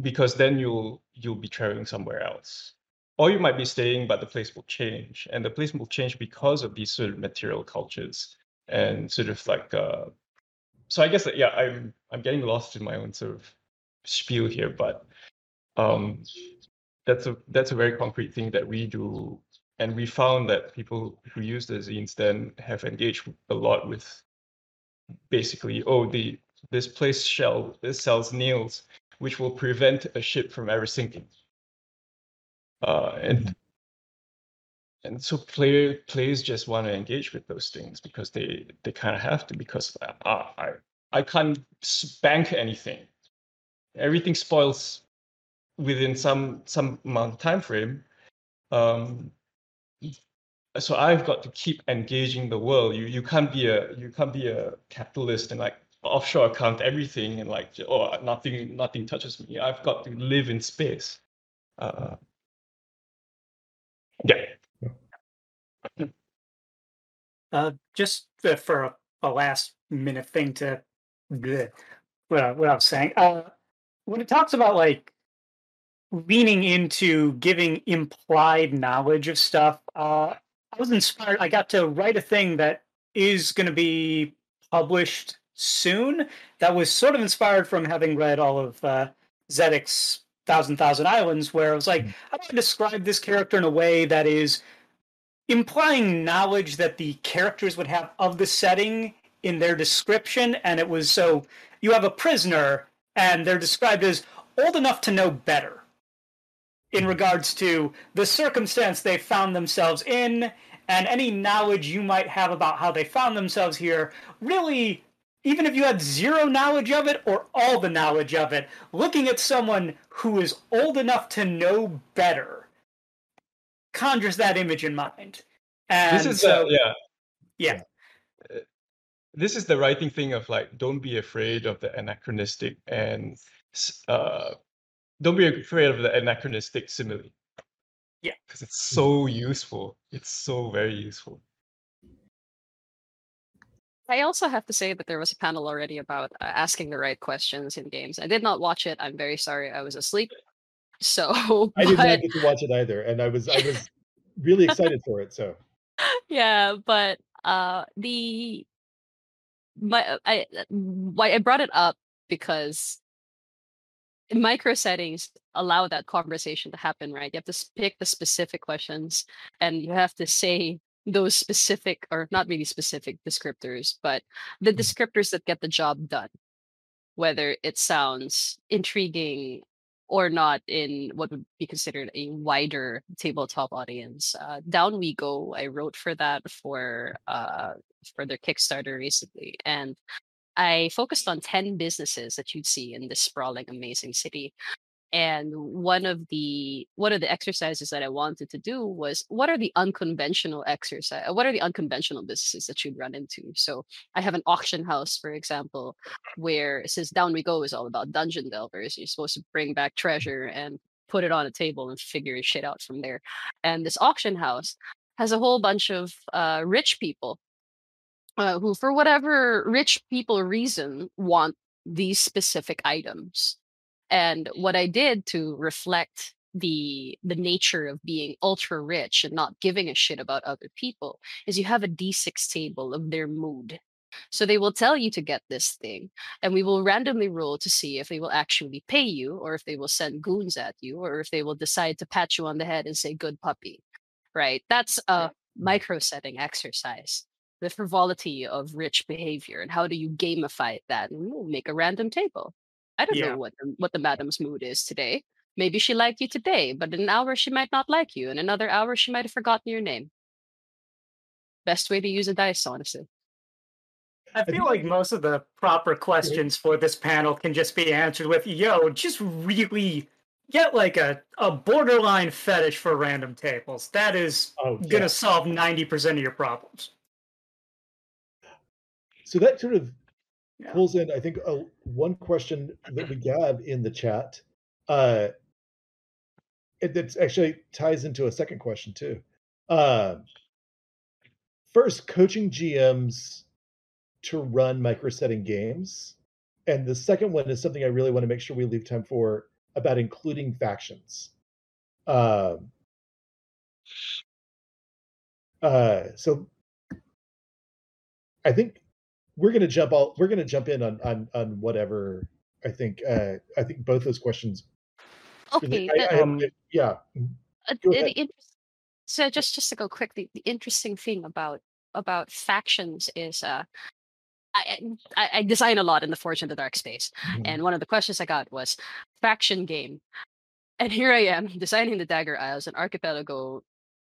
because then you'll you'll be traveling somewhere else. Or you might be staying but the place will change. And the place will change because of these sort of material cultures and sort of like uh so i guess that, yeah i'm i'm getting lost in my own sort of spiel here but um that's a that's a very concrete thing that we do. And we found that people who use the zines then have engaged a lot with basically oh the this place shell this sells nails which will prevent a ship from ever sinking. Uh and and so player players just want to engage with those things because they they kind of have to because uh, i i can't bank anything. Everything spoils within some some amount of time frame um so i've got to keep engaging the world. You you can't be a you can't be a capitalist and like offshore account everything and like oh nothing nothing touches me i've got to live in space uh yeah Uh, just for a, a last minute thing to bleh, what, I, what I was saying. Uh, when it talks about like leaning into giving implied knowledge of stuff, uh, I was inspired. I got to write a thing that is going to be published soon. That was sort of inspired from having read all of uh, Zedeck's Thousand Thousand Islands, where I was like, how do I describe this character in a way that is implying knowledge that the characters would have of the setting in their description and it was so you have a prisoner and they're described as old enough to know better in regards to the circumstance they found themselves in and any knowledge you might have about how they found themselves here really even if you had zero knowledge of it or all the knowledge of it looking at someone who is old enough to know better conjures that image in mind. And this is so, uh, yeah. Yeah. This is the writing thing of like don't be afraid of the anachronistic and uh don't be afraid of the anachronistic simile. Yeah. because it's so useful. It's so very useful I also have to say that there was a panel already about uh, asking the right questions in games. I did not watch it. I'm very sorry. I was asleep. So, I did but- not get to watch it either, and I was I was really excited for it. So yeah, but uh the my I why I brought it up because micro settings allow that conversation to happen, right? You have to pick the specific questions and you have to say those specific or not really specific descriptors, but the Mhm. descriptors that get the job done. Whether it sounds intriguing or not in what would be considered a wider tabletop audience. Uh, Down We Go, I wrote for that for uh, for their Kickstarter recently, and I focused on ten businesses that you'd see in this sprawling, amazing city. And one of the one of the exercises that I wanted to do was what are the unconventional exercise? What are the unconventional businesses that you'd run into? So I have an auction house, for example, where says Down We Go is all about dungeon delvers. You're supposed to bring back treasure and put it on a table and figure shit out from there. And this auction house has a whole bunch of uh, rich people uh, who, for whatever rich people reason, want these specific items. And what I did to reflect the the nature of being ultra rich and not giving a shit about other people is you have a d6 table of their mood. So they will tell you to get this thing, and we will randomly roll to see if they will actually pay you, or if they will send goons at you, or if they will decide to pat you on the head and say "good puppy." Right? That's a micro setting exercise. The frivolity of rich behavior, and how do you gamify that? And we'll make a random table. I don't Yeah. know what the, what the madam's mood is today. Maybe she liked you today, but in an hour she might not like you. In another hour she might have forgotten your name. Best way to use a dice, honestly. I feel like most of the proper questions for this panel can just be answered with, yo, just really get like a, a borderline fetish for random tables. That is oh, going to yeah. solve 90% of your problems. so that sort of Yeah. pulls in, I think, uh, one question that we got in the chat. Uh, it that's actually ties into a second question too. Uh, first, coaching GMs to run micro setting games, and the second one is something I really want to make sure we leave time for about including factions. Um, uh, so I think we're gonna jump all we're gonna jump in on on on whatever I think uh I think both those questions Okay, I- the- I- Um, yeah Uh, the ahead. so just just to go quickly, the interesting thing about about factions is uh I, I I design a lot in the Forged in the Dark space, Mhm. and one of the questions I got was faction game, and here I am designing the Dagger Isles, an archipelago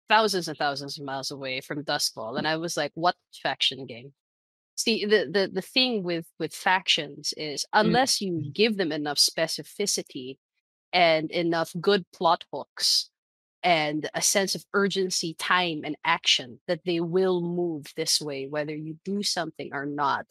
thousands and thousands of miles away from Duskwall, and I was like, what faction game? See, the the the thing with with factions is unless you give them enough specificity and enough good plot hooks and a sense of urgency, time, and action that they will move this way, whether you do something or not.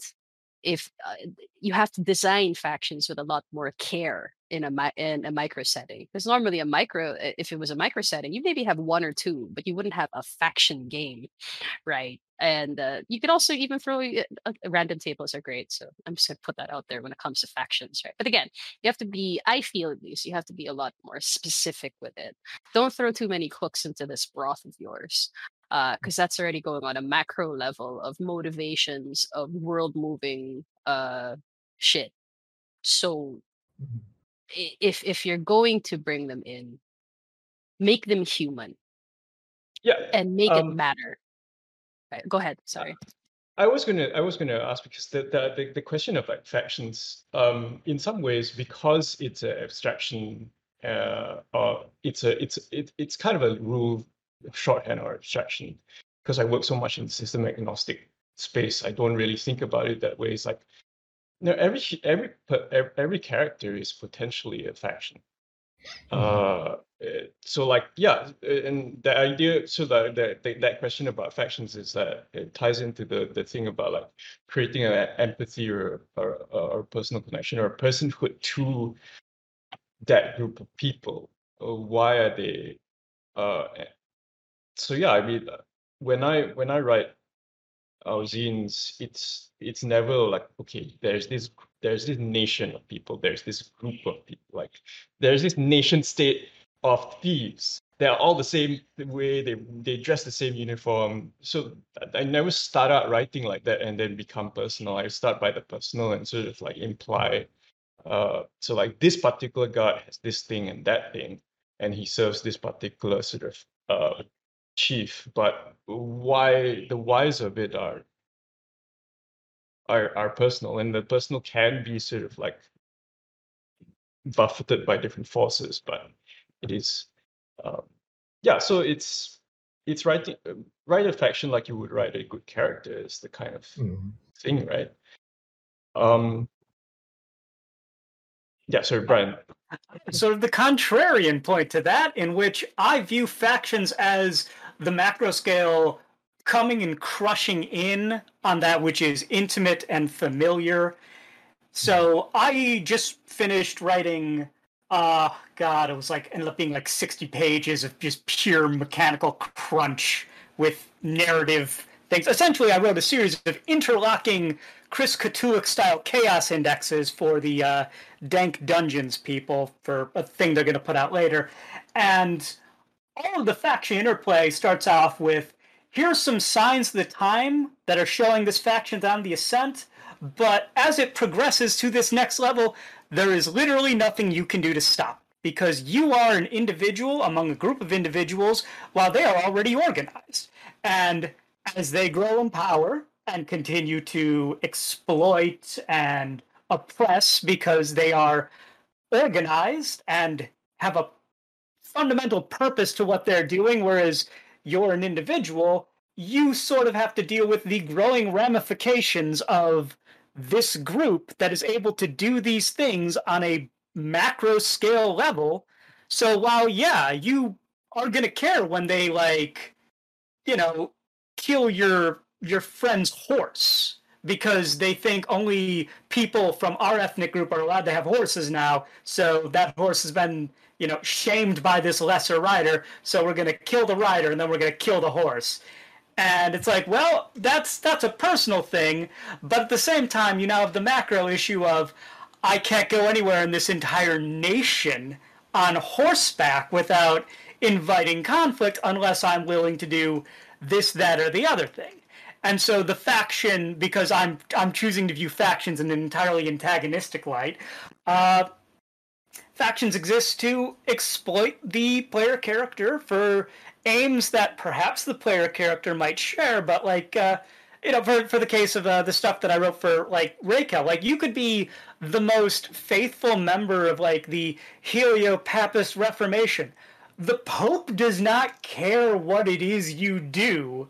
If uh, you have to design factions with a lot more care in a in a micro setting, because normally a micro, if it was a micro setting, you maybe have one or two, but you wouldn't have a faction game, right? And uh, you could also even throw uh, uh, random tables are great. So I'm just gonna put that out there when it comes to factions, right? But again, you have to be i feel at least you have to be a lot more specific with it don't throw too many cooks into this broth of yours because that's already going on a macro level of motivations of world moving uh shit so Mhm. i- if if you're going to bring them in make them human Yeah, and make it Um, matter right, go ahead sorry I was gonna I was gonna ask because the the, the, the question of like factions, um, in some ways, because it's an abstraction, uh, or it's a it's it, it's kind of a rule shorthand or abstraction. because I work so much in the system agnostic space, I don't really think about it that way. It's like, know, every every every character is potentially a faction. Uh, eh, so like yeah, eh, and the idea, so the, the, that question about factions is that it ties into the the thing about like creating an empathy or or, or personal connection or a personhood to that group of people. Uh, why are they? Uh, eh, so yeah, I mean, when I when I write our zines, it's it's never like okay, there's this there's this nation of people, there's this group of people, like there's this nation state of thieves. They're all the same way, they they dress the same uniform. So I never start out writing like that and then become personal. I start by the personal and sort of like imply uh so like this particular god has this thing and that thing, and he serves this particular sort of uh chief, but why the whys of it are are are personal, and the personal can be sort of like buffeted by different forces, but it is, um, yeah. So it's it's writing write a faction like you would write a good character is the kind of mm-hmm. thing, right? Um, yeah, sorry, Brian. Sort of the contrarian point to that, in which I view factions as the macro scale coming and crushing in on that which is intimate and familiar. So I just finished writing uh god it was like ended up being like 60 pages of just pure mechanical crunch with narrative things essentially i wrote a series of interlocking chris Cthulhu style chaos indexes for the uh, dank dungeons people for a thing they're going to put out later and all of the faction interplay starts off with here's some signs of the time that are showing this faction on the ascent. But as it progresses to this next level, there is literally nothing you can do to stop because you are an individual among a group of individuals while they are already organized. And as they grow in power and continue to exploit and oppress because they are organized and have a fundamental purpose to what they're doing, whereas you're an individual, you sort of have to deal with the growing ramifications of this group that is able to do these things on a macro scale level. So while, yeah, you are going to care when they, like, you know, kill your your friend's horse because they think only people from our ethnic group are allowed to have horses now. So that horse has been you know, shamed by this lesser rider, so we're going to kill the rider and then we're going to kill the horse. And it's like, well, that's that's a personal thing, but at the same time, you now have the macro issue of I can't go anywhere in this entire nation on horseback without inviting conflict unless I'm willing to do this, that, or the other thing. And so the faction, because I'm I'm choosing to view factions in an entirely antagonistic light, uh, factions exist to exploit the player character for aims that perhaps the player character might share, but like uh, you know, for for the case of uh, the stuff that I wrote for like Raquel, like you could be the most faithful member of like the Heliopapist Reformation. The Pope does not care what it is you do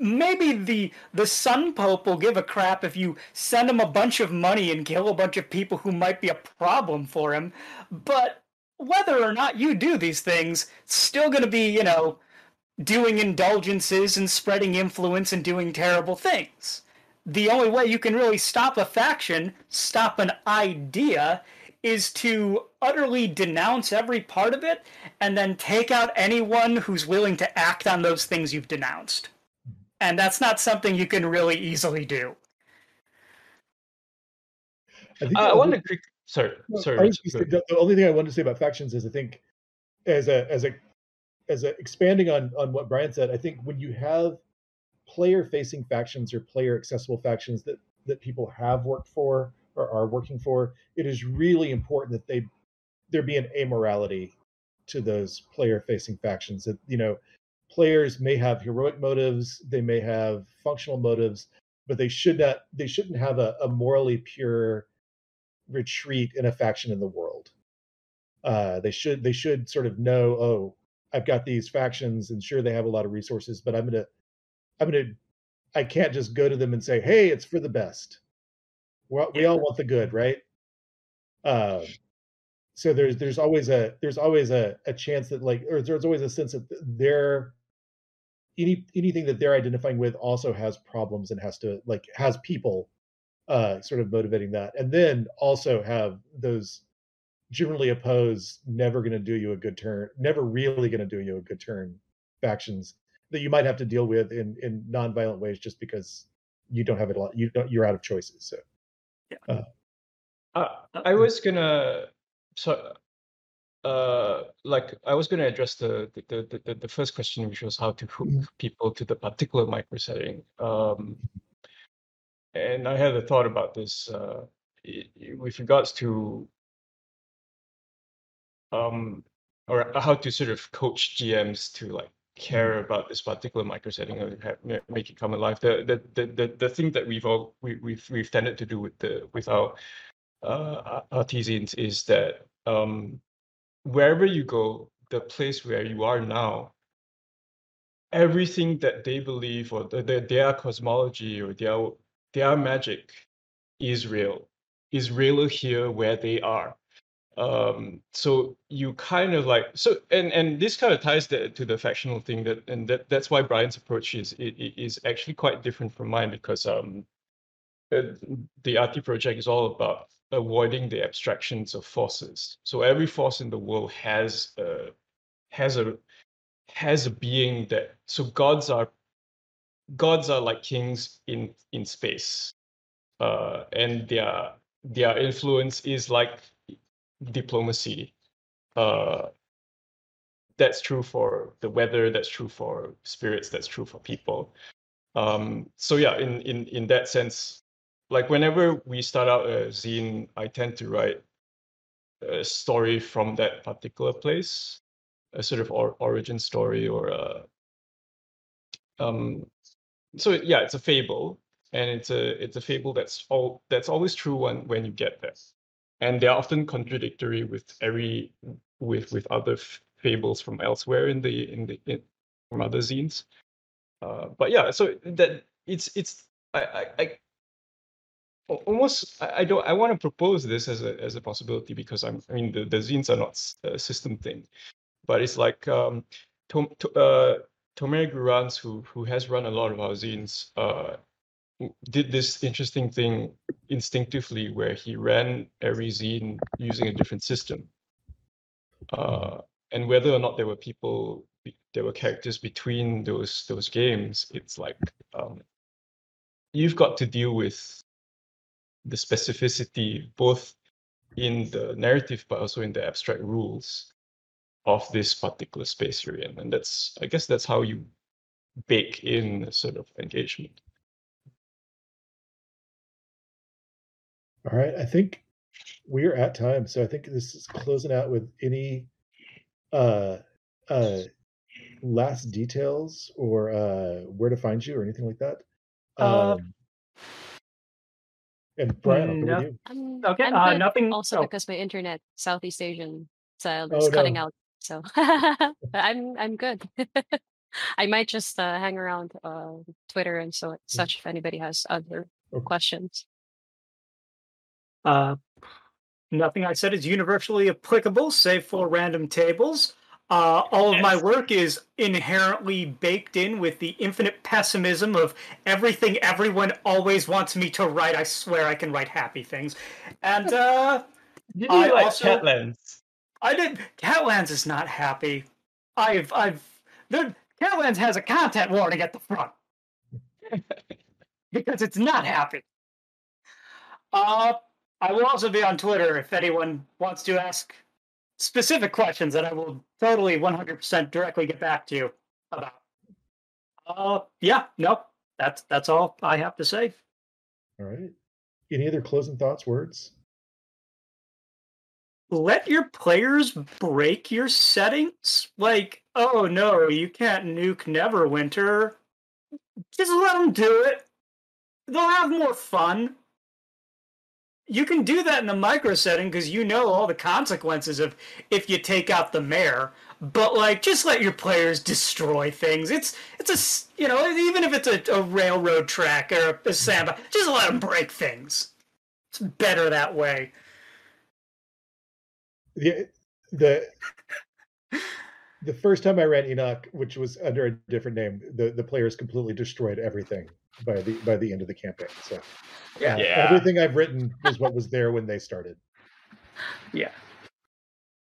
maybe the the Sun Pope will give a crap if you send him a bunch of money and kill a bunch of people who might be a problem for him. But whether or not you do these things, it's still going to be, you know, doing indulgences and spreading influence and doing terrible things. The only way you can really stop a faction, stop an idea, is to utterly denounce every part of it and then take out anyone who's willing to act on those things you've denounced and that's not something you can really easily do. I, uh, I want to quick. Sorry, sorry. the, the only thing I wanted to say about factions is I think, as a as a as a expanding on on what Brian said, I think when you have player facing factions or player accessible factions that that people have worked for or are working for, it is really important that they there be an amorality to those player facing factions. That you know players may have heroic motives, they may have functional motives, but they should not they shouldn't have a, a morally pure retreat in a faction in the world. Uh, they should they should sort of know, oh, I've got these factions, and sure they have a lot of resources, but I'm gonna I'm gonna I can't just go to them and say, "Hey, it's for the best." We're, we all want the good, right? Um, so there's there's always a there's always a, a chance that like or there's always a sense that they're any anything that they're identifying with also has problems and has to like has people uh sort of motivating that. And then also have those generally opposed never going to do you a good turn never really going to do you a good turn factions that you might have to deal with in in non-violent ways just because you don't have it a lot you don't you're out of choices so uh, i was gonna so uh like i was going to address the the, the the first question which was how to hook mm-hmm. people to the particular micro setting um and i had a thought about this uh with regards to um or how to sort of coach gms to like care mm-hmm. about this particular micro setting and have, make it come alive the, the the the the thing that we've all we, we've we've tended to do with the with our uh artisans is that um wherever you go, the place where you are now, everything that they believe or the, the, their cosmology or their their magic is real, is real here where they are. Um, so you kind of like so, and and this kind of ties the, to the factional thing that, and that that's why Brian's approach is is actually quite different from mine because um, the Arti project is all about avoiding the abstractions of forces. So every force in the world has a has a has a being that so gods are gods are like kings in in space. Uh, and their their influence is like diplomacy. Uh, that's true for the weather, that's true for spirits, that's true for people. Um, so yeah, in in in that sense, like whenever we start out a zine, I tend to write a story from that particular place, a sort of or, origin story or a um so yeah, it's a fable and it's a it's a fable that's all that's always true when when you get there. And they're often contradictory with every with with other fables from elsewhere in the in the in, from other zines. Uh, but yeah, so that it's it's I, I, I almost I, don't I want to propose this as a as a possibility because I'm I mean the, the zines are not a system thing, but it's like um, Tom, uh, Tomer Gurans who who has run a lot of our zines uh, did this interesting thing instinctively where he ran every zine using a different system. Uh, and whether or not there were people, there were characters between those those games, it's like um, you've got to deal with the specificity both in the narrative but also in the abstract rules of this particular space you're in. And that's i guess that's how you bake in a sort of engagement. All right i think we're at time. So i think this is closing out with any uh uh last details or uh where to find you or anything like that. Uh, um, and Brian, no. Um, Okay, I'm uh, good nothing- Also oh. because my internet Southeast Asian style Oh, is cutting no. out, so I'm I'm good. I might just uh, hang around uh, Twitter and so such if anybody has other Okay. questions. Uh, nothing I said is universally applicable, save for random tables. Uh, all of my work is inherently baked in with the infinite pessimism of everything everyone always wants me to write. I swear I can write happy things. And uh, Did I like also- Catlands? I did. Catlands is not happy. I've, I've, the Catlands has a content warning at the front because it's not happy. Uh, I will also be on Twitter if anyone wants to ask specific questions that I will totally 100% directly get back to you about. Uh, yeah, no, that's that's all I have to say. All right. Any other closing thoughts, words? let your players break your settings. Like, oh no, you can't nuke Neverwinter. Just let them do it. They'll have more fun. You can do that in the micro setting because you know all the consequences of if you take out the mayor. but like just let your players destroy things. It's it's a you know even if it's a, a railroad track or a, a just let them break things. It's better that way. The the the first time I ran Enoch, which was under a different name, the the players completely destroyed everything by the by the end of the campaign. So Yeah. uh, Yeah. everything I've written is what was there when they started. Yeah.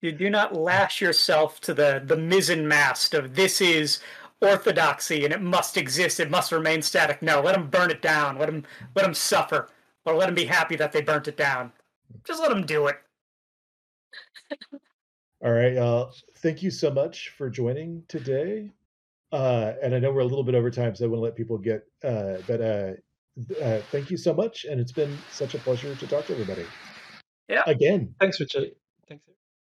You do not lash yourself to the the mizzen mast of this is orthodoxy and it must exist. It must remain static. No, let them burn it down. Let them let them suffer, or let them be happy that they burnt it down. Just let them do it. All right. Uh, thank you so much for joining today. Uh, and I know we're a little bit over time, so I want to let people get. Uh, but uh, uh, thank you so much, and it's been such a pleasure to talk to everybody. Yeah. Again. Thanks, Richard. Thanks.